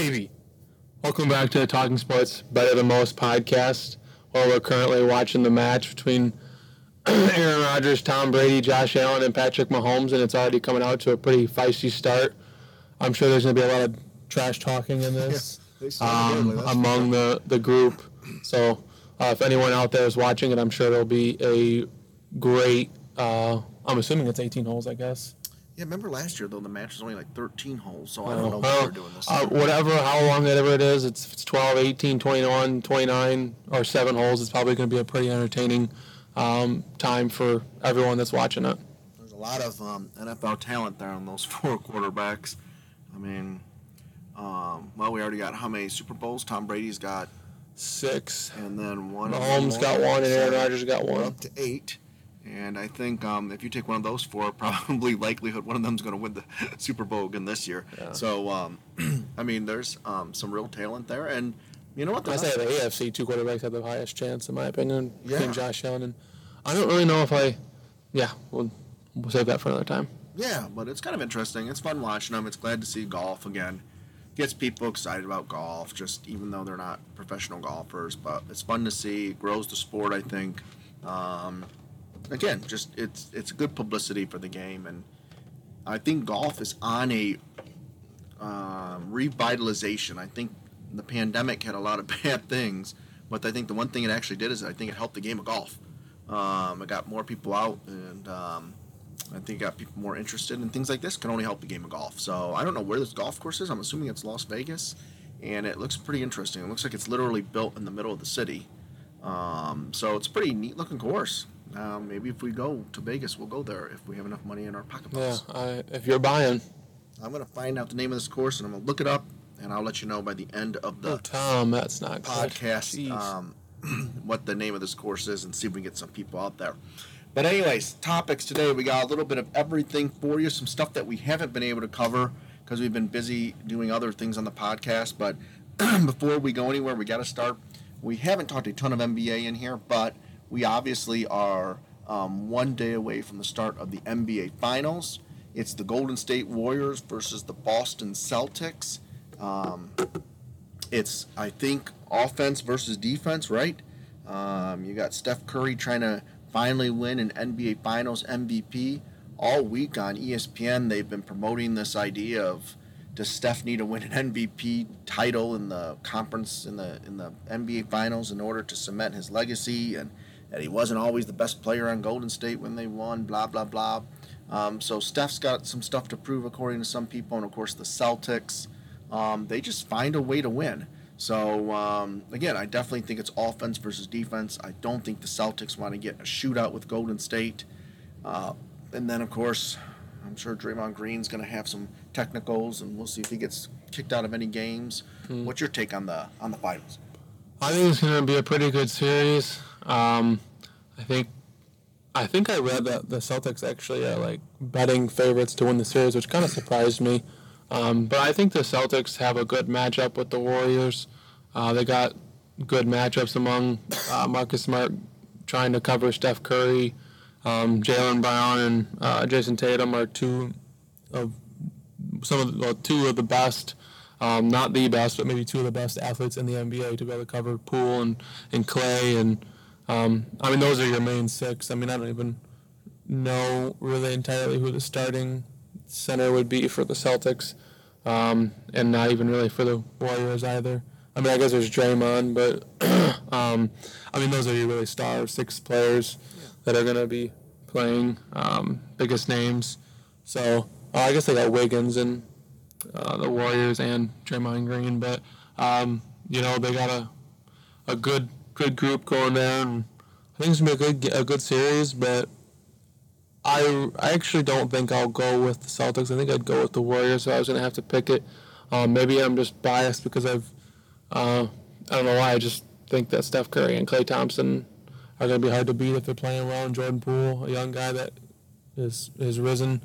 baby. Welcome back to the Talking Sports Better Than Most podcast. Well, we're currently watching the match between Aaron Rodgers, Tom Brady, Josh Allen, and Patrick Mahomes, and it's already coming out to a pretty feisty start. I'm sure there's going to be a lot of trash talking in this um, among the, the group. So uh, if anyone out there is watching it, I'm sure there'll be a great. Uh, I'm assuming it's 18 holes, I guess. Yeah, remember last year though the match was only like 13 holes, so I don't know Well, what they're doing this. Uh, year. whatever, how long ever it is, it's, it's 12, 18, 21, 29, or seven holes. It's probably going to be a pretty entertaining um, time for everyone that's watching it. There's a lot of um, NFL talent there on those four quarterbacks. I mean, um, well, we already got how many Super Bowls? Tom Brady's got, Six. and then one. Mahomes got one, and Aaron Rodgers got We're one. up to eight. And I think um, if you take one of those four, probably likelihood one of them's going to win the Super Bowl again this year. Yeah. So, um, I mean, there's um, some real talent there, and you know what? I They're say the AFC two quarterbacks have the highest chance, in my opinion, between Yeah. Josh Allen and. I don't really know if I. Yeah, we'll, we'll save that for another time. Yeah, but it's kind of interesting. It's fun watching them. It's glad to see golf again. Gets people excited about golf, just even though they're not professional golfers. But it's fun to see. It grows the sport, I think. Um, again, just it's it's good publicity for the game, and I think golf is on a um, revitalization. I think the pandemic had a lot of bad things, but I think the one thing it actually did is I think it helped the game of golf. Um, it got more people out, and um, I think it got people more interested. And things like this can only help the game of golf. So I don't know where this golf course is. I'm assuming it's Las Vegas, and it looks pretty interesting. It looks like it's literally built in the middle of the city. Um, so it's a pretty neat looking course. Um, maybe if we go to Vegas, we'll go there if we have enough money in our Yeah. I, if you're buying. I'm gonna find out the name of this course and I'm gonna look it up and I'll let you know by the end of Oh, the Tom, that's not podcast um, what the name of this course is and see if we can get some people out there. But anyways, topics today we got a little bit of everything for you, some stuff that we haven't been able to cover because we've been busy doing other things on the podcast. But before we go anywhere, we got to start. We haven't talked a ton of NBA in here, but we obviously are um, one day away from the start of the NBA Finals. It's the Golden State Warriors versus the Boston Celtics. Um, it's I think offense versus defense, right? Um, you got Steph Curry trying to finally win an NBA Finals MVP. All week on ESPN, they've been promoting this idea of does Steph need to win an MVP title in the conference in the in the NBA Finals in order to cement his legacy, and that he wasn't always the best player on Golden State when they won. Blah blah blah. Um, so Steph's got some stuff to prove, according to some people, and of course the Celtics. Um, they just find a way to win. So um, again, I definitely think it's offense versus defense. I don't think the Celtics want to get a shootout with Golden State. Uh, and then of course, I'm sure Draymond Green's going to have some technicals, and we'll see if he gets kicked out of any games. What's your take on the on the finals? I think it's going to be a pretty good series. Um, I think, I think I read that the Celtics actually are like betting favorites to win the series, which kind of surprised me. Um, but I think the Celtics have a good matchup with the Warriors. Uh, they got good matchups among uh, Marcus Smart trying to cover Steph Curry. Um, Jaylen Brown and uh, Jayson Tatum are two of some of the, well, two of the best um, not the best, but maybe two of the best athletes in the NBA to be able to cover Poole and, and Klay. And um, I mean, those are your main six. I mean, I don't even know really entirely who the starting center would be for the Celtics, um, and not even really for the Warriors either. I mean, I guess there's Draymond, but um, I mean, those are your really star six players that are going to be playing um, biggest names. So uh, I guess they got Wiggins and uh, the Warriors and Draymond Green, but um, you know they got a a good good group going there, I think it's gonna be a good a good series. But I I actually don't think I'll go with the Celtics. I think I'd go with the Warriors. So I was gonna have to pick it. Um, maybe I'm just biased because I've uh, I don't know why. I just think that Steph Curry and Klay Thompson are gonna be hard to beat if they're playing well. And Jordan Poole, a young guy that is has risen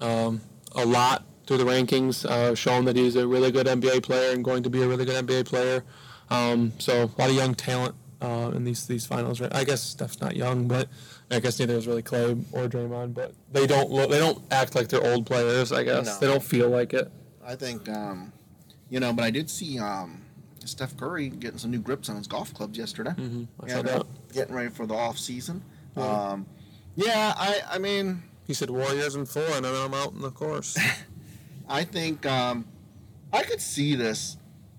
um, a lot through the rankings, uh, shown that he's a really good NBA player and going to be a really good NBA player. Um, so a lot of young talent uh, in these these finals. Right? I guess Steph's not young, but I guess neither is really Klay or Draymond. But they don't look, they don't act like they're old players. I guess No. they don't feel like it. I think um, you know, but I did see um, Steph Curry getting some new grips on his golf clubs yesterday. Mm-hmm. I saw And, that. uh, getting ready for the off season. Yeah. Um, yeah, I, I mean, He said Warriors in four, and then I'm out in the course. I think um, I could see this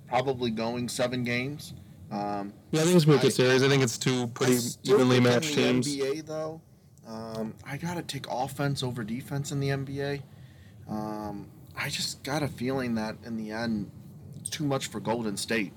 probably going seven games. Um, yeah, I think it's a I- good series. I think it's two pretty I still evenly think in matched the teams. NBA though, um, I gotta take offense over defense in the NBA. Um, I just got a feeling that in the end, it's too much for Golden State.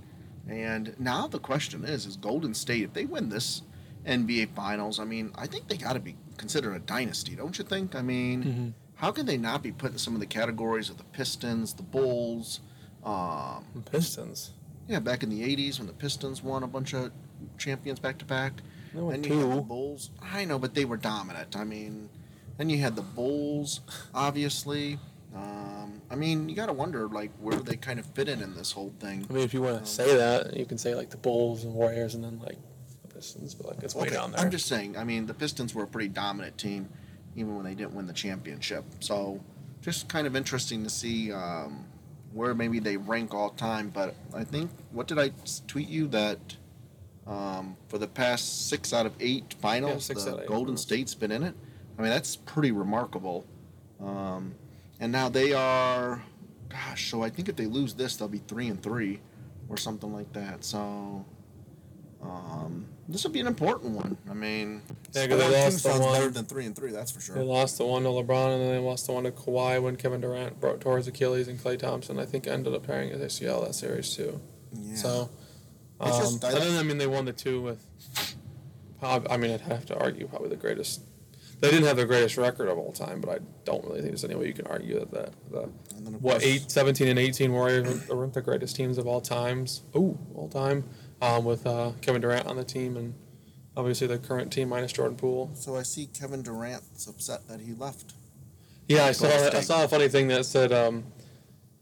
And now the question is: Is Golden State if they win this NBA Finals? I mean, I think they got to be considered a dynasty, don't you think? I mean, Mhm. how can they not be put in some of the categories of the Pistons, the Bulls? Um, Pistons. Yeah, back in the '80s when the Pistons won a bunch of champions back to back. Then you had the. Bulls. I know, but they were dominant. I mean, then you had the Bulls, obviously. Um, I mean, you got to wonder like where do they kind of fit in in this whole thing. I mean, if you want Um, to say that, you can say like the Bulls and Warriors, and then like the Pistons, but like it's way Okay, down there. I'm just saying. I mean, the Pistons were a pretty dominant team, even when they didn't win the championship. So, just kind of interesting to see um, where maybe they rank all time. But I think what did I tweet you that um, for the past six out of eight finals, six the eight Golden finals. State's been in it. I mean, that's pretty remarkable. Um, and now they are, gosh. So I think if they lose this, they'll be three and three, or something like that. So. Um, this will be an important one. I mean, Yeah, 'cause they lost the one- better than three and three. That's for sure. They lost the one to LeBron, and then they lost the one to Kawhi when Kevin Durant broke tore his Achilles, and Klay Thompson I think ended up tearing his ACL that series too. Yeah. So, um, just- I and then I mean they won the two with. I mean, I'd have to argue probably the greatest. They didn't have the greatest record of all time, but I don't really think there's any way you can argue that the, the And then, of what course- eight, 17 and 18 Warriors weren't- weren't the greatest teams of all times. Ooh, all time, um, with uh, Kevin Durant on the team and obviously the current team minus Jordan Poole. So I see Kevin Durant's upset that he left. Yeah, I saw I saw a funny thing that said um,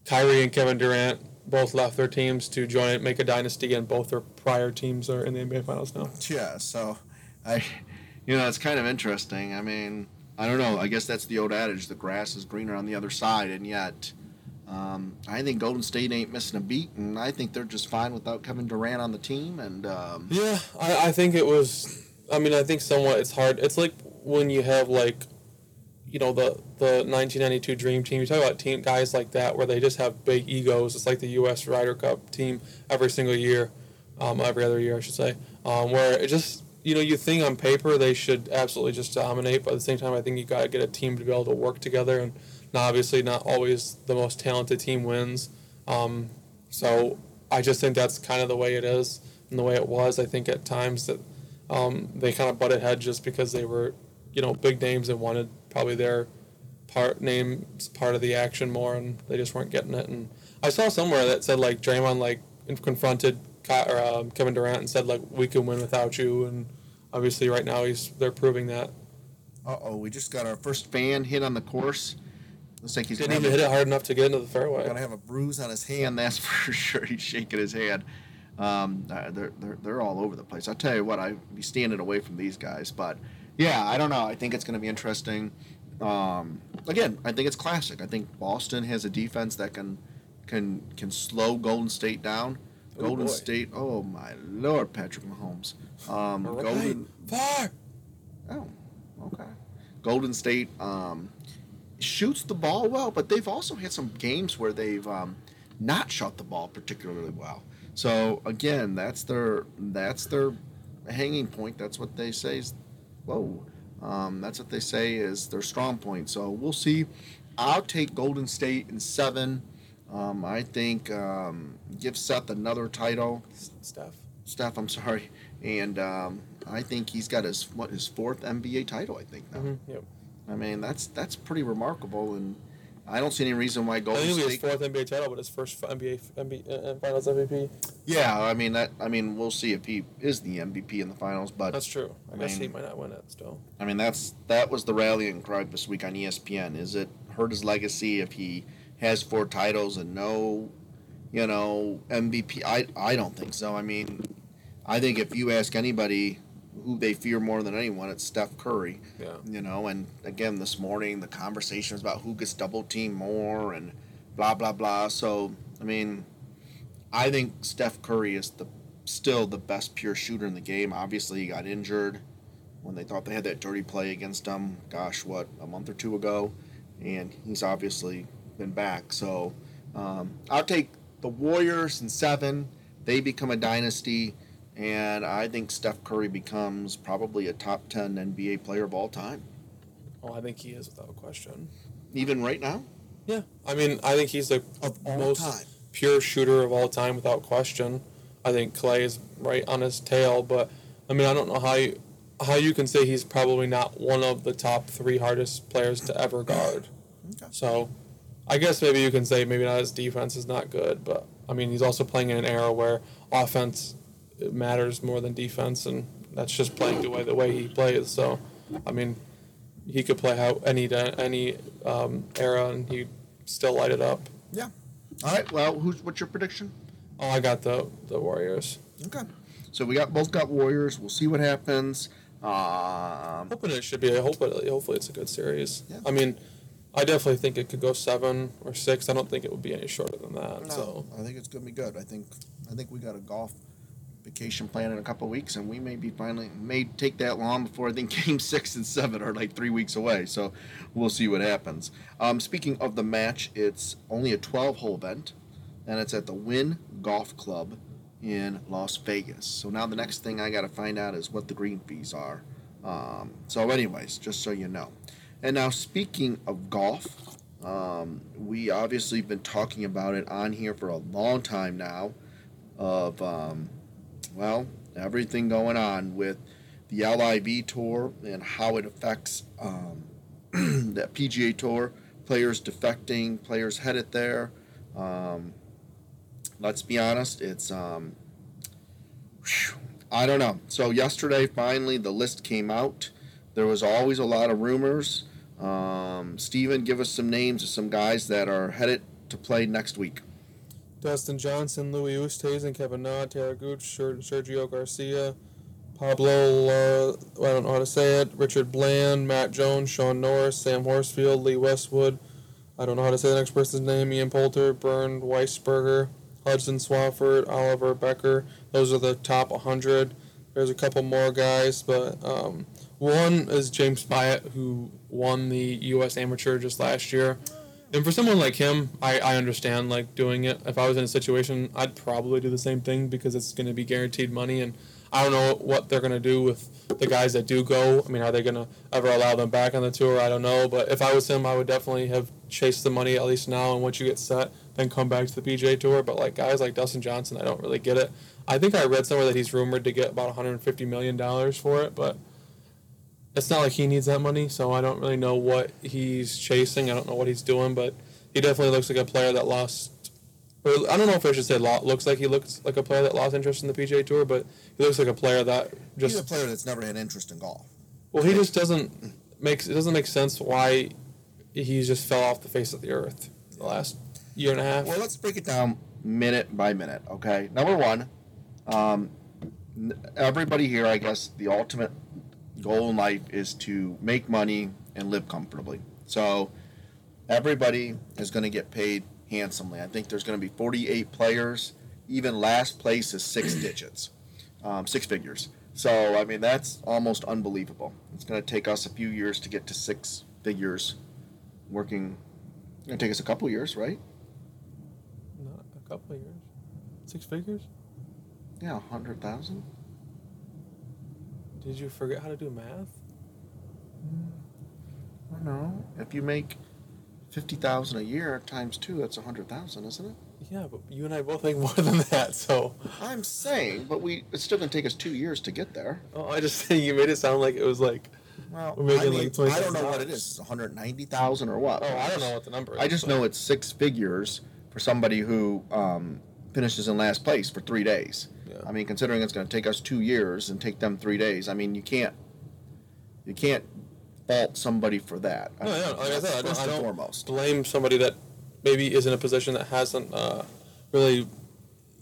Kyrie and Kevin Durant both left their teams to join make a dynasty, and both their prior teams are in the NBA Finals now. Yeah. So, I, you know, it's kind of interesting. I mean, I don't know. I guess that's the old adage: the grass is greener on the other side, and yet. Um, I think Golden State ain't missing a beat, and I think they're just fine without Kevin Durant on the team. And um, Yeah, I, I think it was. I mean, I think somewhat it's hard. It's like when you have like, you know, the the 1992 Dream Team. You talk about team guys like that where they just have big egos. It's like the U.S. Ryder Cup team every single year, um, every other year I should say. Um, where it just you know you think on paper they should absolutely just dominate, but at the same time I think you got to get a team to be able to work together and. Now, obviously, not always the most talented team wins. Um, so I just think that's kind of the way it is and the way it was. I think at times that um, they kind of butted heads just because they were, you know, big names and wanted probably their part names part of the action more, and they just weren't getting it. And I saw somewhere that said like Draymond like confronted or, um, Kevin Durant and said like we can win without you, and obviously right now he's they're proving that. uh oh, we just got our first fan hit on the course. Looks like he's Didn't even hit it hard enough to get into the fairway. Gonna have a bruise on his hand, that's for sure. He's shaking his hand. Um, uh, they're, they're, they're all over the place. I'll tell you what, I'd be standing away from these guys. But yeah, I don't know. I think it's going to be interesting. Um, again, I think it's classic. I think Boston has a defense that can can can slow Golden State down. Oh, Golden boy. State, oh my lord, Patrick Mahomes. Um, Golden, far. Oh, okay. Golden State um, shoots the ball well, but they've also had some games where they've um, not shot the ball particularly well. So again, that's their that's their hanging point. That's what they say is, whoa. Um, that's what they say is their strong point. So we'll see. I'll take Golden State in seven. Um, I think um, give Seth another title. Steph. Steph, I'm sorry, and um, I think he's got his what his fourth NBA title. I think now. Mm-hmm. Yep. I mean, that's that's pretty remarkable, and I don't see any reason why I Golden think it'll be his fourth NBA title, but his first NBA, NBA uh, Finals MVP. Yeah, I mean that. I mean, we'll see if he is the MVP in the finals, but That's true. I I guess he mean- might not win it still. I mean that's that was the rallying cry this week on ESPN. Is it hurt his legacy if he has four titles and no, you know, MVP? I I don't think so. I mean, I think if you ask anybody who they fear more than anyone, it's Steph Curry. Yeah. You know, and again this morning the conversation was about who gets double teamed more and blah blah blah. So I mean, I think Steph Curry is the still the best pure shooter in the game. Obviously, he got injured when they thought they had that dirty play against him. Gosh, what a month or two ago, and he's obviously been back. So um, I'll take the Warriors in seven. They become a dynasty, and I think Steph Curry becomes probably a top ten NBA player of all time. Oh, I think he is without question. Even right now, Yeah, I mean, I think he's the of most time. pure shooter of all time without question. I think Klay is right on his tail, but I mean, I don't know how you, how you can say he's probably not one of the top three hardest players to ever guard. Okay. So, I guess maybe you can say maybe not his defense is not good, but I mean, he's also playing in an era where offense matters more than defense, and that's just playing the way the way he plays. So, I mean, he could play how any any um, era, and he still light it up. Yeah. All right. Well, who's what's your prediction? Oh, I got the the Warriors. Okay. So we got both got Warriors. We'll see what happens. Um, Hoping it should be. Hopefully, hopefully it's a good series. Yeah. I mean, I definitely think it could go seven or six. I don't think it would be any shorter than that. So I think it's gonna be good. I think I think we got a golf vacation plan in a couple weeks, and we may be finally may take that long before I think Game Six and Seven are like three weeks away. So we'll see what happens. Um, speaking of the match, it's only a 12-hole event, and it's at the Wynn Golf Club in Las Vegas. So now the next thing I got to find out is what the green fees are. Um, so, anyways, just so you know. And now, speaking of golf, um, we obviously been talking about it on here for a long time now. Of um, well, everything going on with the LIV tour and how it affects um, the PGA tour, players defecting, players headed there. Um, let's be honest, it's um, I don't know. So yesterday, finally, the list came out. There was always a lot of rumors. Um, Steven, give us some names of some guys that are headed to play next week. Dustin Johnson, Louis Oosthuizen, Kevin Na, Gooch, Sergio Garcia, Pablo. Uh, I don't know how to say it. Richard Bland, Matt Jones, Shaun Norris, Sam Horsfield, Lee Westwood. I don't know how to say the next person's name. Ian Poulter, Bernd Wiesberger, Hudson Swafford, Oliver Bekker. Those are the top 100. There's a couple more guys, but um, one is James Piot, who won the U.S. Amateur just last year. And for someone like him, I, I understand like doing it. If I was in a situation, I'd probably do the same thing because it's going to be guaranteed money. And I don't know what they're going to do with the guys that do go. I mean, are they going to ever allow them back on the tour? I don't know. But if I was him, I would definitely have chased the money at least now. And once you get set, then come back to the PGA Tour. But like guys like Dustin Johnson, I don't really get it. I think I read somewhere that he's rumored to get about 150 million dollars for it, but it's not like he needs that money, so I don't really know what he's chasing. I don't know what he's doing, but he definitely looks like a player that lost. Or I don't know if I should say lo- looks like he looks like a player that lost interest in the PGA Tour, but he looks like a player that just He's a player that's never had interest in golf. well, he just doesn't makes it doesn't make sense why he just fell off the face of the earth the last year and a half. Well, let's break it down minute by minute, okay? Number one, um, everybody here, I guess, the ultimate goal in life is to make money and live comfortably. So everybody is going to get paid handsomely. I think there's going to be 48 players. Even last place is six digits, um, six figures. So, I mean, that's almost unbelievable. It's going to take us a few years to get to six figures working. It's going to take us a couple years, right? Not a couple years, six figures. Yeah, a hundred thousand. Did you forget how to do math? I know. If you make fifty thousand a year times two, that's a hundred thousand, isn't it? Yeah, but you and I both make more than that, so. I'm saying, but we it's still gonna take us two years to get there. Oh, I just think you made it sound like it was like. Well, We're making I, mean, like 20 I don't know what It's $20,000. It's one hundred ninety thousand or what? Oh, I don't know what the number is. I just but- know it's six figures for somebody who um, finishes in last place for three days. Yeah. I mean, considering it's going to take us two years and take them three days, I mean, you can't you can't fault somebody for that. No, yeah, like I said, I don't, first I and don't foremost. blame somebody that maybe is in a position that hasn't uh, really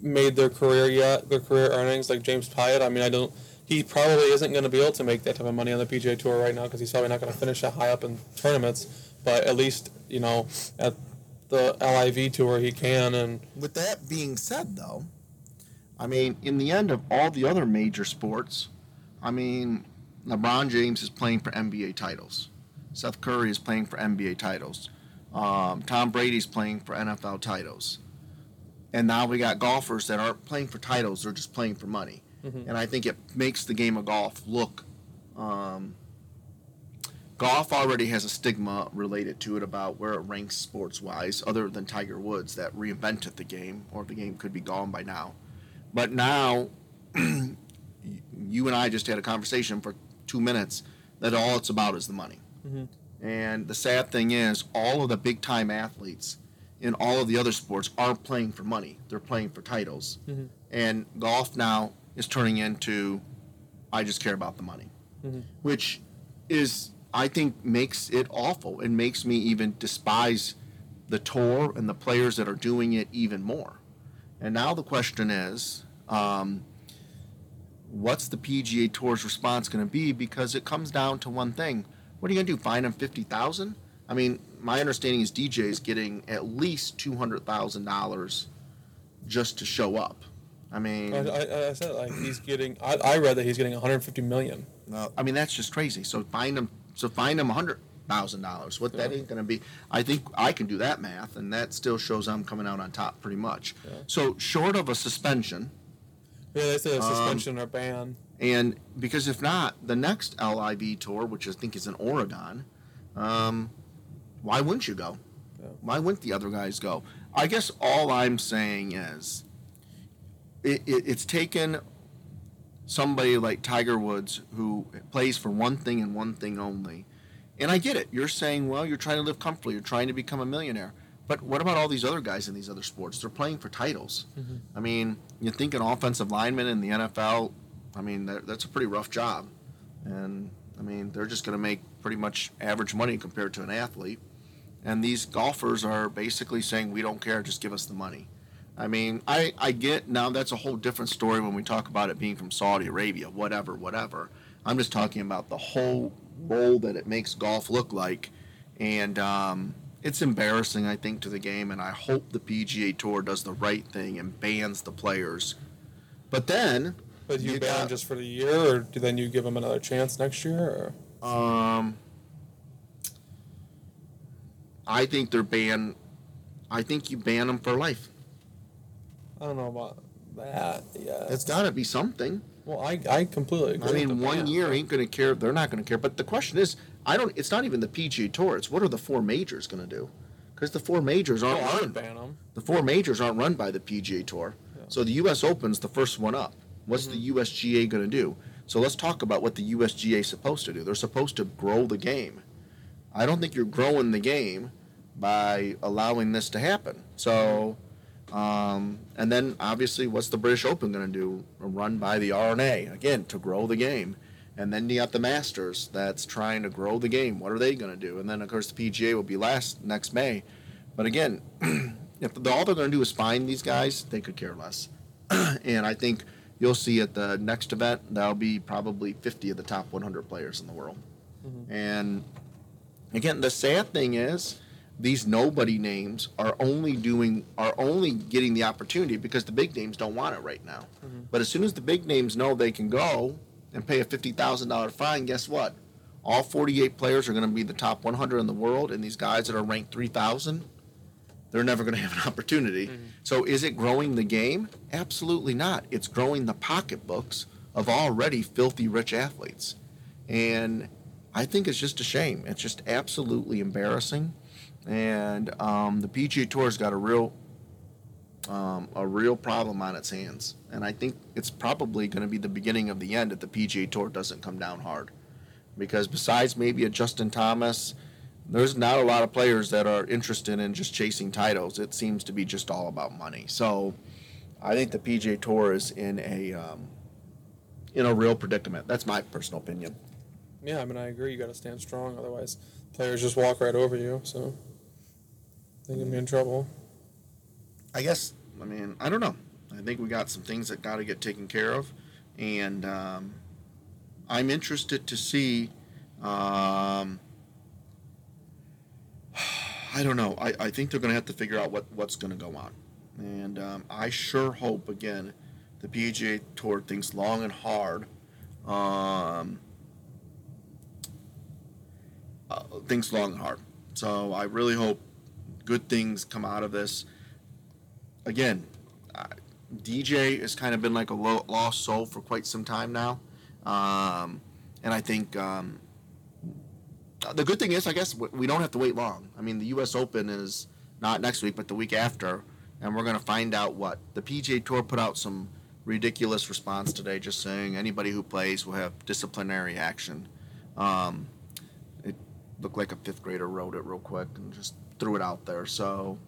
made their career yet, their career earnings, like James Piot. I mean, I don't. He probably isn't going to be able to make that type of money on the PGA Tour right now because he's probably not going to finish that high up in tournaments. But at least you know, at the LIV tour he can, and With that being said, though, I mean, in the end of all the other major sports, I mean, LeBron James is playing for NBA titles. Seth Curry is playing for NBA titles. Um, Tom Brady's playing for NFL titles. And now we got golfers that aren't playing for titles; they're just playing for money. Mhm. And I think it makes the game of golf look. Um, golf already has a stigma related to it about where it ranks sports wise, other than Tiger Woods that reinvented the game, or the game could be gone by now. But now, you and I just had a conversation for two minutes that all it's about is the money. Mhm. And the sad thing is, all of the big time athletes in all of the other sports aren't playing for money, they're playing for titles. Mhm. And golf now is turning into, I just care about the money, Mhm. which is, I think, makes it awful and makes me even despise the tour and the players that are doing it even more. And now the question is, um, what's the PGA Tour's response going to be? Because it comes down to one thing: what are you going to do? Fine them fifty thousand? I mean, my understanding is DJ is getting at least two hundred thousand dollars just to show up. I mean, I, I, I said like he's getting. I, I read that he's getting 150 million. no, I mean that's just crazy. So find him. So find them hundred thousand dollars. What that ain't going to be. I think I can do that math, and that still shows I'm coming out on top pretty much. Yeah. So short of a suspension, Yeah, they said a Um, suspension or ban. and because if not, the next LIV tour, which I think is in Oregon, um, why wouldn't you go? Yeah. Why wouldn't the other guys go? I guess all I'm saying is, it, it, it's taken somebody like Tiger Woods who plays for one thing and one thing only. And I get it. You're saying, well, you're trying to live comfortably. You're trying to become a millionaire. But what about all these other guys in these other sports? They're playing for titles. Mhm. I mean, you think an offensive lineman in the NFL, I mean, that's a pretty rough job. And, I mean, they're just going to make pretty much average money compared to an athlete. And these golfers are basically saying, we don't care, just give us the money. I mean, I, I get now that's a whole different story when we talk about it being from Saudi Arabia, whatever, whatever. I'm just talking about the whole role that it makes golf look like. And um, it's embarrassing, I think, to the game. And I hope the PGA Tour does the right thing and bans the players. But then, But you, you ban got- him just for the year, or do then you give them another chance next year? Or? Um, I think they're banned. I think you ban them for life. I don't know about that. Yeah. It's got to be something. well, I, I completely agree. I mean, one ban. year ain't going to care. They're not going to care. But the question is, I don't. It's not even the PGA Tour. It's what are the four majors going to do? Because the four majors aren't Well, run. ban him. The four majors aren't run by the PGA Tour. Yeah. So the U.S. Open's the first one up. What's the USGA going to do? So let's talk about what the USGA is supposed to do. They're supposed to grow the game. I don't think you're growing the game by allowing this to happen. So, um, and then obviously, what's the British Open going to do? Run by the R&A again to grow the game. And then you got the Masters that's trying to grow the game. What are they going to do? And then of course the PGA will be last next May. But again, if the, all they're going to do is find these guys, they could care less. and I think you'll see at the next event that'll be probably 50 of the top 100 players in the world. Mhm. And again, the sad thing is these nobody names are only doing are only getting the opportunity because the big names don't want it right now. Mhm. But as soon as the big names know they can go and pay a fifty thousand dollar fine, guess what? All forty eight players are going to be the top one hundred in the world, and these guys that are ranked three thousand, they're never going to have an opportunity. Mhm. So is it growing the game? Absolutely not. It's growing the pocketbooks of already filthy rich athletes. And I think it's just a shame. It's just absolutely embarrassing. And um, the PGA Tour's got a real um, a real problem on its hands. And I think it's probably going to be the beginning of the end if the PGA Tour doesn't come down hard. Because besides maybe a Justin Thomas, there's not a lot of players that are interested in just chasing titles. It seems to be just all about money. So I think the PGA Tour is in a um, in a real predicament. That's my personal opinion. Yeah, I mean, I agree. You got to stand strong, otherwise, players just walk right over you. So they can be in trouble. I guess. I mean, I don't know. I think we got some things that got to get taken care of, and um, I'm interested to see um, I don't know. I, I think they're going to have to figure out what, what's going to go on. And um, I sure hope, again, the PGA Tour thinks long and hard. Um, uh, thinks long and hard. So I really hope good things come out of this. Again, uh, DJ has kind of been like a lost soul for quite some time now. Um, and I think um, the good thing is, I guess, we don't have to wait long. I mean, the U.S. Open is not next week, but the week after, and we're going to find out what the PGA Tour put out some ridiculous response today, just saying anybody who plays will have disciplinary action. Um, it looked like a fifth grader wrote it real quick and just threw it out there. So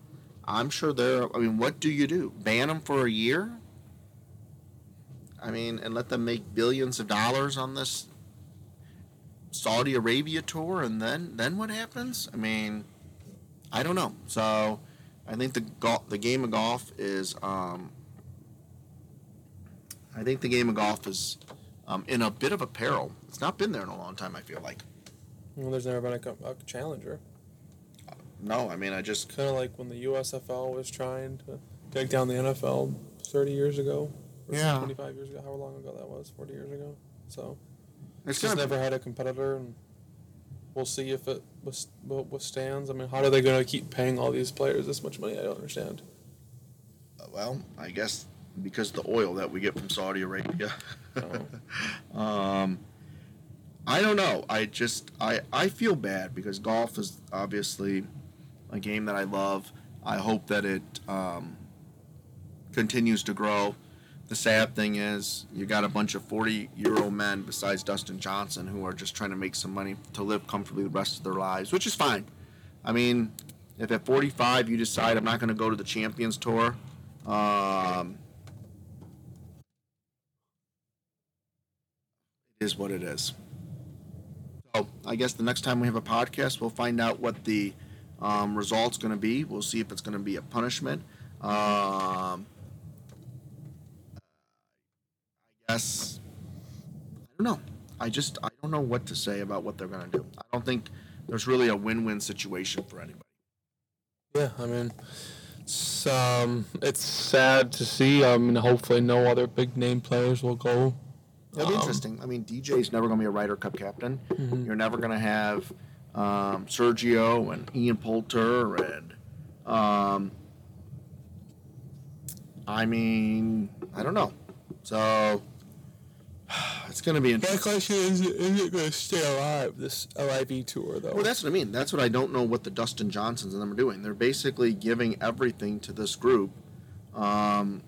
I'm sure they're. I mean, what do you do? Ban them for a year? I mean, and let them make billions of dollars on this Saudi Arabia tour, and then then what happens? I mean, I don't know. So I think the golf, the game of golf is. Um, I think the game of golf is um, in a bit of a peril. It's not been there in a long time. I feel like. Well, there's never been a, a challenger. No, I mean I just Kind of like when the USFL was trying to take down the NFL 30 years ago. Or Yeah. 25 years ago. How long ago that was? 40 years ago. So it's it's just gonna never had a competitor, and we'll see if it withs- withstands. I mean, how are they going to keep paying all these players this much money? I don't understand. well, I guess because the oil that we get from Saudi Arabia. Oh. um, I don't know. I just I I feel bad because golf is obviously a game that I love. I hope that it um, continues to grow. The sad thing is, you got a bunch of 40 year old men besides Dustin Johnson who are just trying to make some money to live comfortably the rest of their lives, which is fine. I mean, if at 45 you decide I'm not going to go to the Champions Tour, um, it is what it is. So I guess the next time we have a podcast, we'll find out what the um, result's going to be. We'll see if it's going to be a punishment. Um, I guess I don't know. I just I don't know what to say about what they're going to do. I don't think there's really a win-win situation for anybody. Yeah, I mean, it's um, it's sad to see. I mean, hopefully, no other big name players will go. That'll be Um, interesting. I mean, DJ's never going to be a Ryder Cup captain. Mhm. You're never going to have um, Sergio and Ian Poulter and um, I mean, I don't know. So it's going to be My interesting. question is: Is it going to stay alive this LIV tour though? Well, that's what I mean. That's what I don't know what the Dustin Johnsons and them are doing. They're basically giving everything to this group um,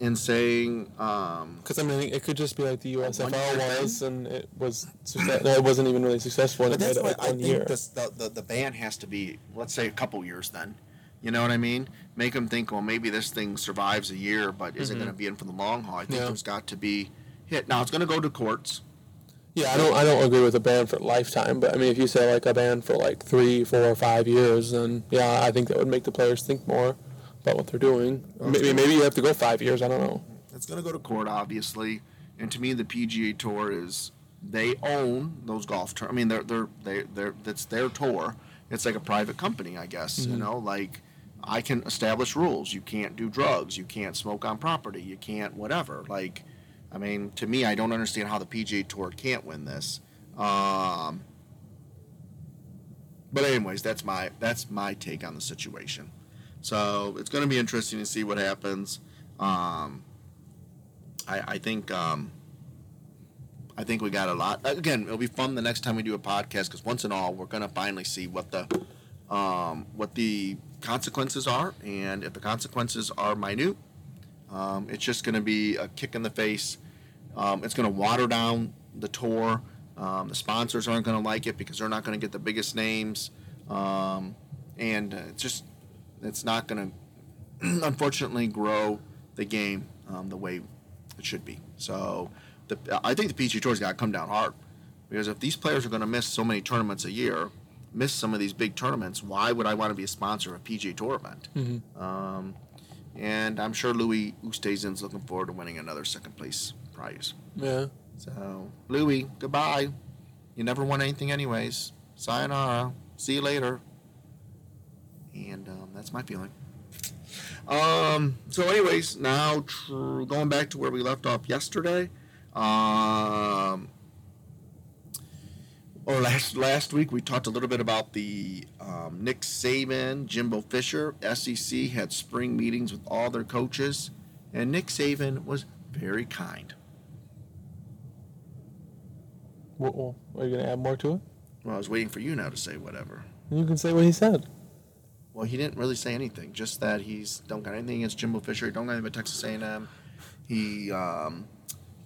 and saying, um, Because I mean, it could just be like the USFL was, and it was success- no, it wasn't even really successful, and But that's why like I think year. this, the, the the ban has to be, let's say, a couple years. Then, you know what I mean? Make them think, well, maybe this thing survives a year, but is it Mhm. going to be in for the long haul? I think Yeah. there's got to be hit. Now it's going to go to courts. Yeah, I don't, I don't agree with a ban for lifetime, but I mean, if you say like a ban for like three, four, five years, then yeah, I think that would make the players think more about what they're doing. Maybe, maybe you have to go five years. I don't know. It's going to go to court, obviously. And to me, the PGA Tour is they own those golf tour. I mean, they're they're they they're that's their tour. It's like a private company, I guess. You Mhm. know, like I can establish rules. You can't do drugs. You can't smoke on property. You can't whatever. Like, I mean, to me, I don't understand how the PGA Tour can't win this. Um, but anyways, that's my that's my take on the situation. So it's going to be interesting to see what happens. Um, I, I think um, I think we got a lot. Again, it'll be fun the next time we do a podcast because once and all, we're gonna finally see what the um, what the consequences are, and if the consequences are minute, um, it's just gonna be a kick in the face. Um, it's gonna water down the tour. Um, the sponsors aren't gonna like it because they're not gonna get the biggest names, and uh, it's just it's not gonna unfortunately grow the game um, the way it should be. So the, I think the PGA Tour's got to come down hard because if these players are going to miss so many tournaments a year, miss some of these big tournaments, why would I want to be a sponsor of a PGA Tour event? Mm-hmm. Um, and I'm sure Louis Oosthuizen's looking forward to winning another second place prize. Yeah. So Louis, goodbye. You never won anything anyways. Sayonara. See you later. And um, that's my feeling. Um, so, anyways, now tr- going back to where we left off yesterday, um, or last last week we talked a little bit about the um, Nick Saban, Jimbo Fisher, SEC had spring meetings with all their coaches, and Nick Saban was very kind. What, are you going to add more to it? Well, I was waiting for you now to say whatever. You can say what he said. Well, he didn't really say anything. Just that he's don't got anything against Jimbo Fisher. Don't got anything about Texas A&M. He um,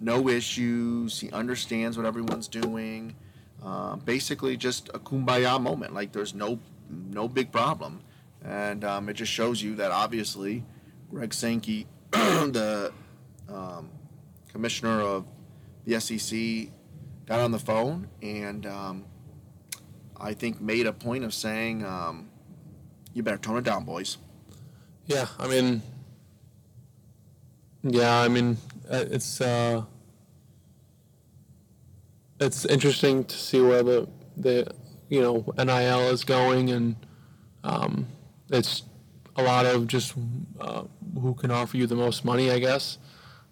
no issues. He understands what everyone's doing. Uh, basically, just a kumbaya moment. Like there's no no big problem, and um, it just shows you that obviously, Greg Sankey, the um, commissioner of the SEC, got on the phone and um, I think made a point of saying, um, "You better tone it down, boys." Yeah, I mean, yeah, I mean, uh, it's uh, it's interesting to see where the the you know NIL is going, and um, it's a lot of just uh, who can offer you the most money, I guess.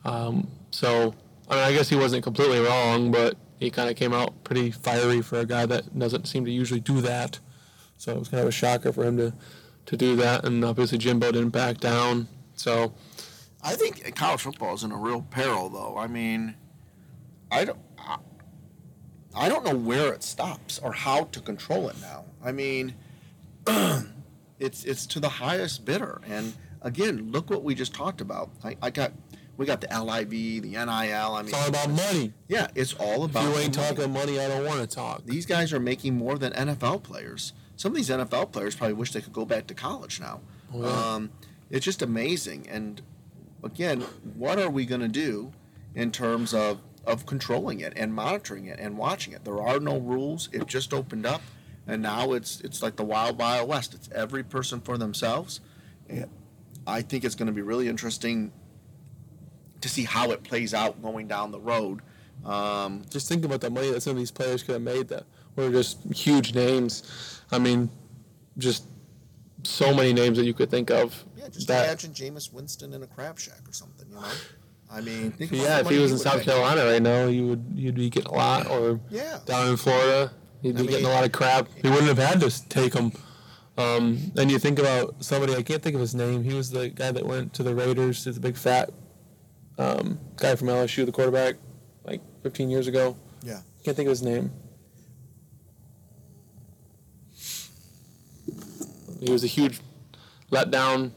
Um, so, I mean, I guess he wasn't completely wrong, but he kind of came out pretty fiery for a guy that doesn't seem to usually do that. So it was kind of a shocker for him to, to do that, and obviously Jimbo didn't back down. So, I think college football is in a real peril, though. I mean, I don't. I don't know where it stops or how to control it now. I mean, it's it's to the highest bidder, and again, look what we just talked about. I, I got we got the LIV, the NIL. I mean, it's all about money. Yeah, it's all about. If you ain't money. talking money, I don't want to talk. These guys are making more than NFL players. Some of these NFL players probably wish they could go back to college now. Oh, yeah. um, it's just amazing. And again, what are we going to do in terms of of controlling it and monitoring it and watching it? There are no rules. It just opened up, and now it's it's like the wild wild west. It's every person for themselves. And I think it's going to be really interesting to see how it plays out going down the road. Um, just think about the money that some of these players could have made that were just huge names. I mean, just so many names that you could think of. Yeah, just that, imagine Jameis Winston in a crab shack or something, you know? I mean, yeah, if he was in South Carolina right now, you would you'd be getting a lot, or yeah. down in Florida, you'd be I getting a lot of crap. He wouldn't have had to take them. Um, and you think about somebody I can't think of his name. He was the guy that went to the Raiders. He's a big fat um, guy from LSU, the quarterback, like 15 years ago. Yeah. Can't think of his name. He was a huge letdown.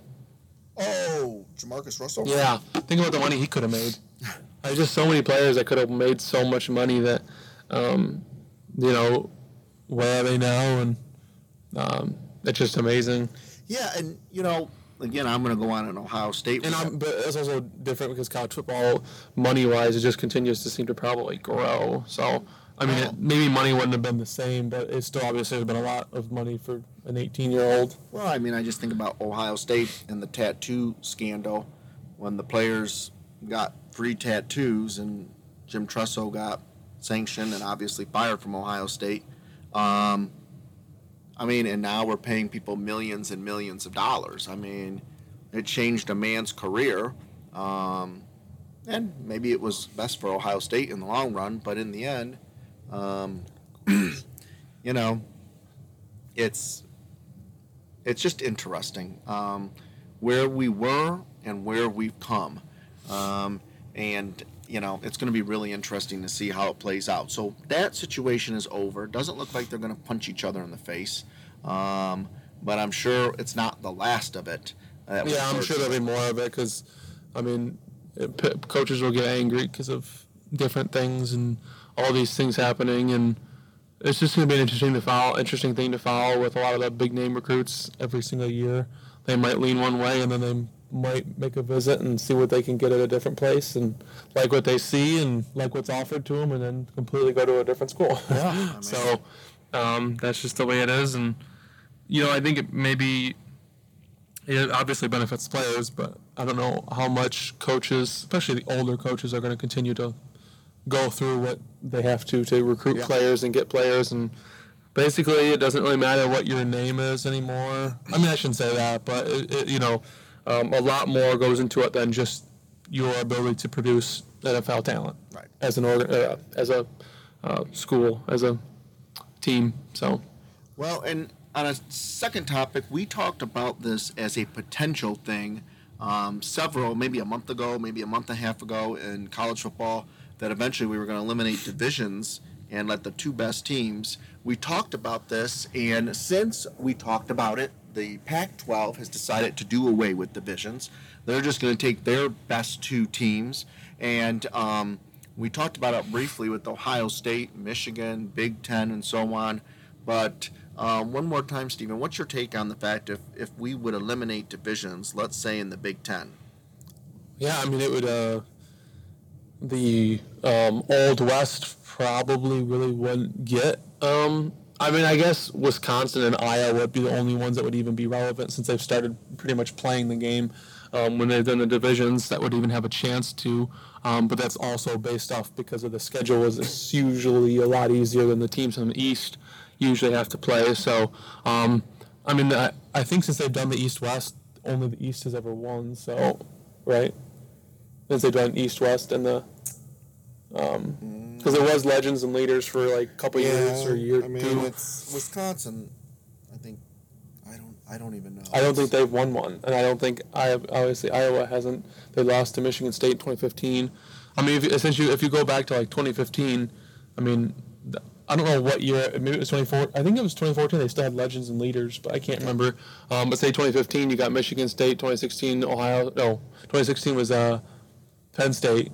Oh, JaMarcus Russell. Yeah, think about the money he could have made. There's just so many players that could have made so much money that, um, you know, where are they now? And um, it's just amazing. Yeah, and you know, again, I'm going to go on an Ohio State. And I'm, but it's also different because college football, money wise, it just continues to seem to probably grow. So, I mean, it, maybe money wouldn't have been the same, but it still obviously has been a lot of money for an 18 year old. Well, I mean, I just think about Ohio State and the tattoo scandal when the players got free tattoos and Jim Tressel got sanctioned and obviously fired from Ohio State. Um, I mean, and now we're paying people millions and millions of dollars. I mean, it changed a man's career. Um, and maybe it was best for Ohio State in the long run, but in the end, um, you know, it's it's just interesting um, where we were and where we've come, um, and you know, it's going to be really interesting to see how it plays out. So that situation is over. Doesn't look like they're going to punch each other in the face. Um, but I'm sure it's not the last of it. yeah, I'm sure there'll be more of it because, I mean, it, p- coaches will get angry because of different things and all these things happening, and it's just going to be an interesting to follow, interesting thing to follow with a lot of the big name recruits every single year. They might lean one way, and then they might make a visit and see what they can get at a different place and like what they see and like what's offered to them and then completely go to a different school. Yeah, I mean. so um, that's just the way it is. And, you know, I think it maybe it obviously benefits players, but I don't know how much coaches, especially the older coaches, are going to continue to go through what they have to to recruit yeah. players and get players and basically it doesn't really matter what your name is anymore. I mean, I shouldn't say that, but it, it, you know, um, a lot more goes into it than just your ability to produce NFL talent Right. as an organ, uh, as a uh, school, as a team. So Well, and on a second topic, we talked about this as a potential thing um, several, maybe a month ago, maybe a month and a half ago in college football, that eventually we were going to eliminate divisions and let the two best teams. We talked about this, and since we talked about it, the Pac 12 has decided to do away with divisions. They're just going to take their best two teams. And um, we talked about it briefly with Ohio State, Michigan, Big Ten, and so on. But um, one more time, Stephen, what's your take on the fact if, if we would eliminate divisions, let's say in the Big Ten? yeah, I mean, it would. Uh, the um, Old West probably really wouldn't get. Um, I mean, I guess Wisconsin and Iowa would be the only ones that would even be relevant since they've started pretty much playing the game um, when they've done the divisions that would even have a chance to. Um, but that's also based off because of the schedule is it's usually a lot easier than the teams in the East usually have to play. So, um, I mean, I, I think since they've done the East West, only the East has ever won. So, right? Since they've done East West and the because there was legends and leaders for like a couple years or a year I mean, two. it's Wisconsin. I think I don't. I don't even know. I don't think they've won one, and I don't think I obviously Iowa hasn't. They lost to Michigan State in 2015. I mean, if, essentially, if you go back to like 2015, I mean, I don't know what year. Maybe it was 24. I think it was 2014. They still had legends and leaders, but I can't remember. Um, but say 2015, you got Michigan State. 2016, Ohio. No, 2016 was uh, Penn State.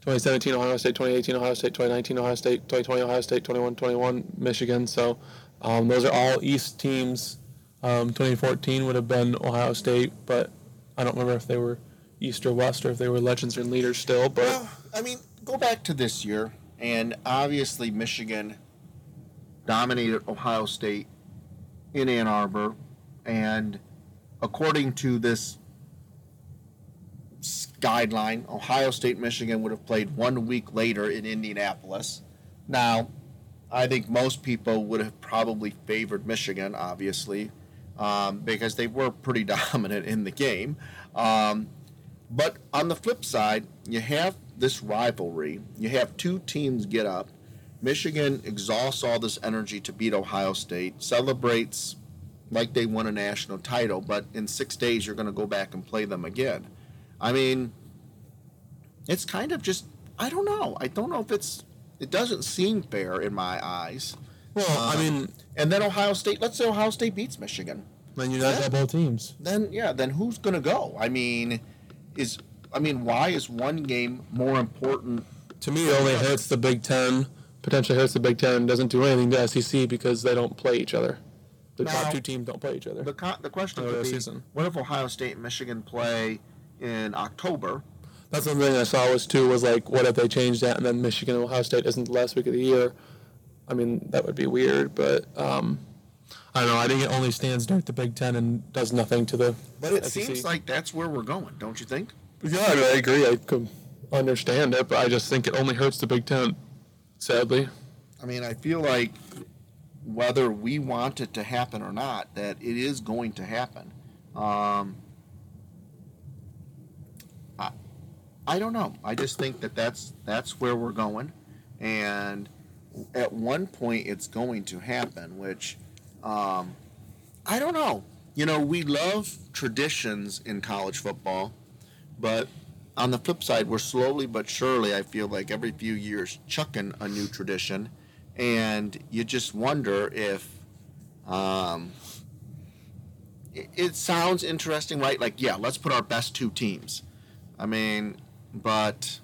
2017 Ohio State, 2018 Ohio State, 2019 Ohio State, 2020 Ohio State, 21 21 Michigan. So um, those are all East teams. Um, 2014 would have been Ohio State, but I don't remember if they were East or West or if they were legends or leaders still. But Well, I mean, go back to this year, and obviously Michigan dominated Ohio State in Ann Arbor, and according to this guideline, Ohio State Michigan would have played one week later in Indianapolis. Now, I think most people would have probably favored Michigan, obviously, um, because they were pretty dominant in the game. Um, but on the flip side, you have this rivalry. You have two teams get up. Michigan exhausts all this energy to beat Ohio State, celebrates like they won a national title, but in six days you're going to go back and play them again. I mean, it's kind of just, I don't know. I don't know if it's, it doesn't seem fair in my eyes. well, I Um, mean, And then Ohio State, let's say Ohio State beats Michigan then you not got both teams. then yeah, then who's gonna go? I mean, is I mean, why is one game more important? To me, it only hurts the Big Ten. Potentially hurts the Big Ten. Doesn't do anything to SEC because they don't play each other. The Now- top two teams don't play each other. The co- the question could be, season. what if Ohio State and Michigan play in October? That's one thing I saw was too was like, what if they changed that and then Michigan and Ohio State isn't the last week of the year? I mean, that would be weird, but um, I don't know. I think it only stands during the Big Ten and does nothing to the. But it SEC. seems like that's where we're going, don't you think? Yeah, I, mean, I agree. I can understand it, but I just think it only hurts the Big Ten. Sadly, I mean, I feel like whether we want it to happen or not, that it is going to happen. Um, I, I don't know. I just think that that's that's where we're going, and at one point it's going to happen. Which um, I don't know. You know, we love traditions in college football, but on the flip side, we're slowly but surely, I feel like every few years, chucking a new tradition. And you just wonder if um, it, it sounds interesting, right? Like, yeah, let's put our best two teams. I mean, but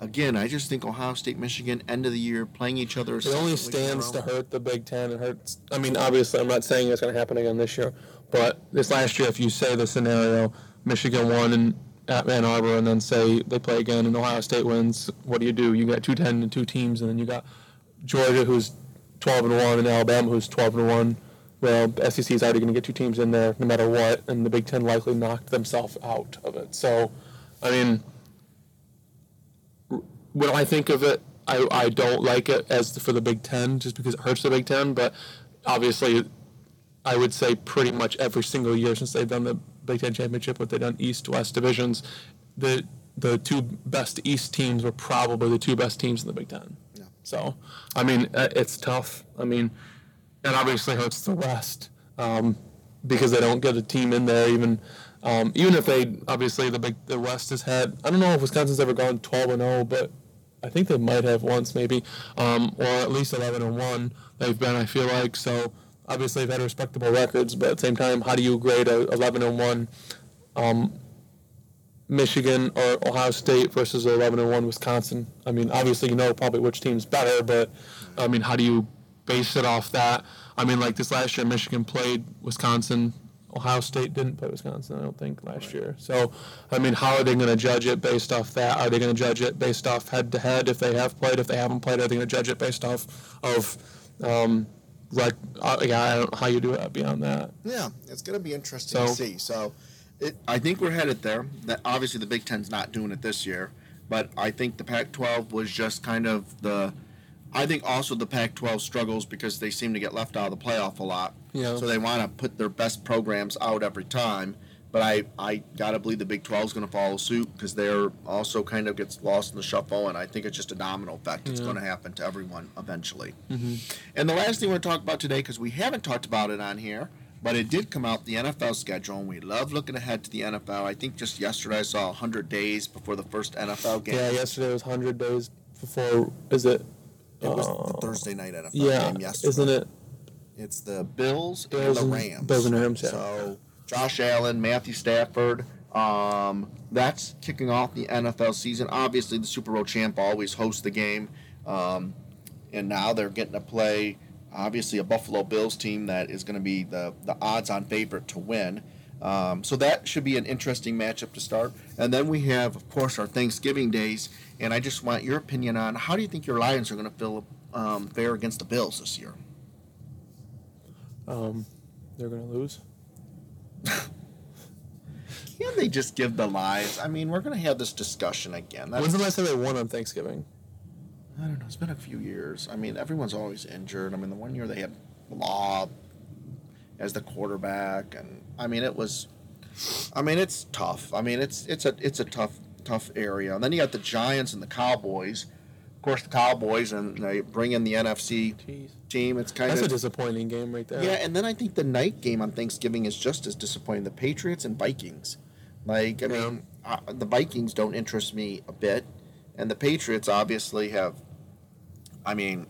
again, I just think Ohio State, Michigan, end of the year, playing each other. it only stands to hurt the Big Ten. It hurts. I mean, obviously, I'm not saying it's going to happen again this year, but this last year, if you say the scenario, Michigan won in at Ann Arbor, and then say they play again, and Ohio State wins, what do you do? You got two ten and two teams, and then you got Georgia, who's 12 and one, and Alabama, who's 12 and one. Well, SEC is already going to get two teams in there, no matter what, and the Big Ten likely knocked themselves out of it. So, I mean, when I think of it, I, I don't like it as for the Big Ten just because it hurts the Big Ten. But obviously, I would say pretty much every single year since they've done the Big Ten championship, what they've done East West divisions, the the two best East teams were probably the two best teams in the Big Ten. Yeah. So, I mean, it's tough. I mean, it obviously hurts the West um, because they don't get a team in there. Even um, even if they obviously the big the West has had. I don't know if Wisconsin's ever gone 12 and 0, but I think they might have once maybe, um, or at least 11 and 1. They've been. I feel like so. Obviously, they've had respectable records, but at the same time, how do you grade a 11 and 1? Um, Michigan or Ohio State versus 11 and 1 Wisconsin. I mean, obviously you know probably which team's better, but I mean, how do you base it off that? I mean, like this last year, Michigan played Wisconsin. Ohio State didn't play Wisconsin, I don't think, last year. So, I mean, how are they going to judge it based off that? Are they going to judge it based off head to head if they have played? If they haven't played, are they going to judge it based off of, um, like, uh, yeah, I don't know how you do it beyond that. Yeah, it's going to be interesting to see. So, it, I think we're headed there. That obviously the Big Ten's not doing it this year, but I think the Pac-12 was just kind of the. I think also the Pac-12 struggles because they seem to get left out of the playoff a lot. Yeah. So they want to put their best programs out every time. But I, I gotta believe the Big 12 is going to follow suit because they're also kind of gets lost in the shuffle, and I think it's just a domino effect. It's Yeah. going to happen to everyone eventually. Mm-hmm. And the last thing we're to talk about today, because we haven't talked about it on here, but it did come out the NFL schedule, and we love looking ahead to the NFL. I think just yesterday I saw 100 days before the first NFL game. Yeah, yesterday was 100 days before. Is it? It was uh, the Thursday night NFL Yeah, game yesterday. isn't it? It's the Bills, Bills and and- the Rams. Bills and Rams, yeah. So Josh Allen, Matthew Stafford. Um, that's kicking off the NFL season. Obviously, the Super Bowl champ always hosts the game, um, and now they're getting to play. Obviously, a Buffalo Bills team that is going to be the the odds-on favorite to win. Um, so that should be an interesting matchup to start. And then we have, of course, our Thanksgiving days. And I just want your opinion on how do you think your Lions are going to feel um, fare against the Bills this year? Um, they're gonna lose. Can't they just give the lies? I mean, we're going to have this discussion again. That's, When's the last time they won on Thanksgiving? I don't know. It's been a few years. I mean, everyone's always injured. I mean, the one year they had Law as the quarterback, and I mean, it was. I mean, it's tough. I mean, it's it's a it's a tough tough area. And then you got the Giants and the Cowboys. Of course, the Cowboys, and they bring in the NFC Jeez, team. It's kind of that's a disappointing game right there. yeah, and then I think the night game on Thanksgiving is just as disappointing. The Patriots and Vikings. Like, I Yeah. mean, uh, the Vikings don't interest me a bit, and the Patriots obviously have. I mean,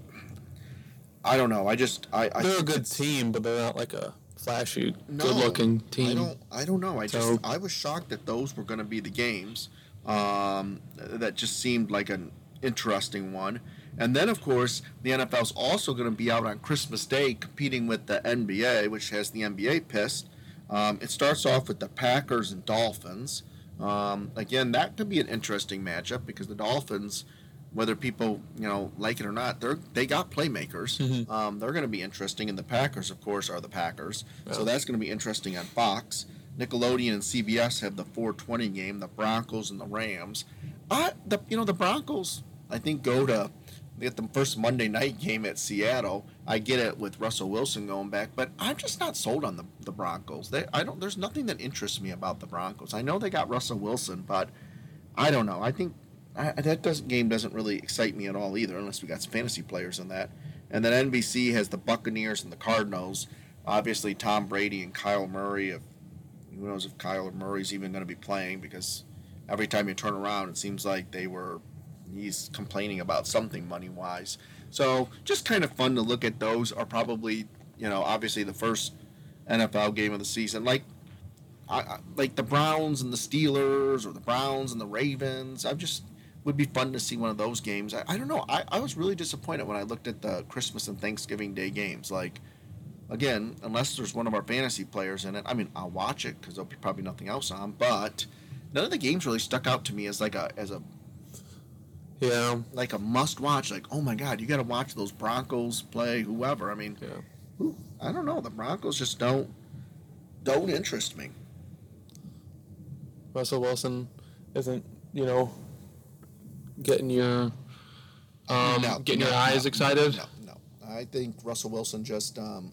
I don't know. I just I, I they're a good team, but they're not like a flashy, No, good-looking I team. don't. I don't know. I just I was shocked that those were going to be the games. Um, that just seemed like an interesting one. And then, of course, the NFL's also going to be out on Christmas Day competing with the NBA, which has the NBA pissed. Um, it starts off with the Packers and Dolphins. Um, again, that could be an interesting matchup because the Dolphins, whether people you know like it or not, they're they got playmakers. Mhm. Um, they're going to be interesting, and the Packers, of course, are the Packers. So that's going to be interesting on Fox. Nickelodeon and CBS have the 420 game, the Broncos and the Rams. I, the you know the Broncos, I think go to they get the first Monday night game at Seattle. I get it with Russell Wilson going back, but I'm just not sold on the, the Broncos. They I don't there's nothing that interests me about the Broncos. I know they got Russell Wilson, but I don't know. I think I, that doesn't game doesn't really excite me at all either, unless we got some fantasy players in that. And then NBC has the Buccaneers and the Cardinals. Obviously, Tom Brady and Kyler Murray. Who knows if Kyler Murray's even going to be playing because every time you turn around, it seems like they were he's complaining about something money wise. So just kind of fun to look at those. Are probably you know obviously the first NFL game of the season. Like I, like the Browns and the Steelers or the Browns and the Ravens. I just would be fun to see one of those games. I, I don't know. I, I was really disappointed when I looked at the Christmas and Thanksgiving Day games. Like again, unless there's one of our fantasy players in it, I mean I'll watch it because there'll be probably nothing else on. But none of the games really stuck out to me as like a as a Yeah, like a must watch. Like oh my god, you got to watch those Broncos play whoever. I mean, yeah. who, I don't know. The Broncos just don't don't interest me. Russell Wilson isn't, you know, getting your um, No, getting no, your eyes no, excited. No, no. I think Russell Wilson just um,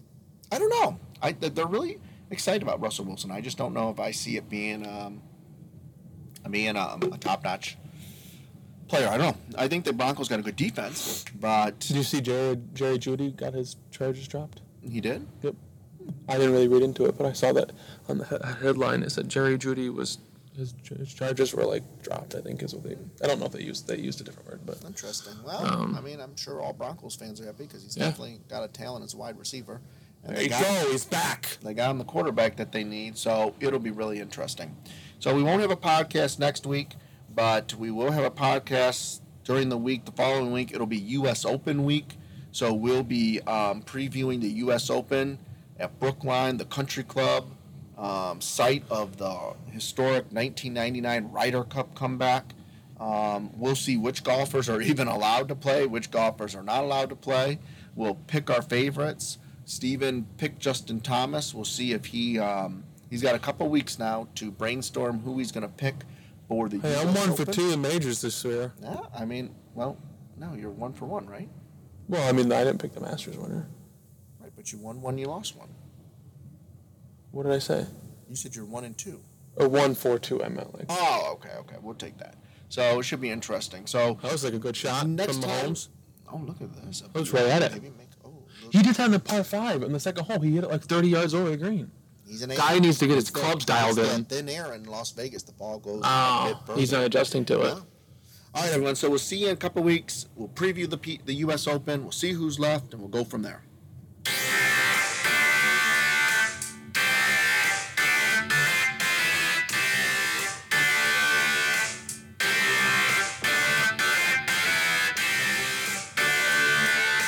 I don't know. I they're really excited about Russell Wilson. I just don't know if I see it being um, being um, a top notch player. I don't know. I think the Broncos got a good defense, but Did you see Jerry Jerry Jeudy got his charges dropped? he did. Yep. I didn't really read into it, but I saw that on the headline. It said Jerry Jeudy was his, his charges were like dropped. I think is what they. I don't know if they used they used a different word, but Interesting. Well, Um, I mean, I'm sure all Broncos fans are happy because he's Yeah. definitely got a talent as a wide receiver. And there they you go. He's back. They got him the quarterback that they need, so it'll be really interesting. So we won't have a podcast next week, but we will have a podcast during the week. The following week, it'll be U.S. Open week, so we'll be um, previewing the U.S. Open at Brookline, the Country Club, um, site of the historic 1999 Ryder Cup comeback. Um, we'll see which golfers are even allowed to play, which golfers are not allowed to play. We'll pick our favorites. Steven picked Justin Thomas. We'll see if he um, he's got a couple weeks now to brainstorm who he's going to pick for the. Hey, I'm US one for two in majors this year. Yeah, I mean, well, no, you're one for one, right? Well, I mean, I didn't pick the Masters winner. Right, but you won one, you lost one. What did I say? You said you're one and two. Or one four two. I meant like Oh, okay, okay, we'll take that. So it should be interesting. So that was like a good shot Next from time- Mahomes. Oh, look at this. I was right at it. Maybe make- oh. He did that in the par five in the second hole. He hit it like 30 yards over the green. He's an Guy needs to get his clubs dialed in. Thin air in Las Vegas. The ball goes. a Oh, bit he's not adjusting to it. Yeah. All right, everyone. So we'll see you in a couple weeks. We'll preview the P- the U.S. Open. We'll see who's left, and we'll go from there.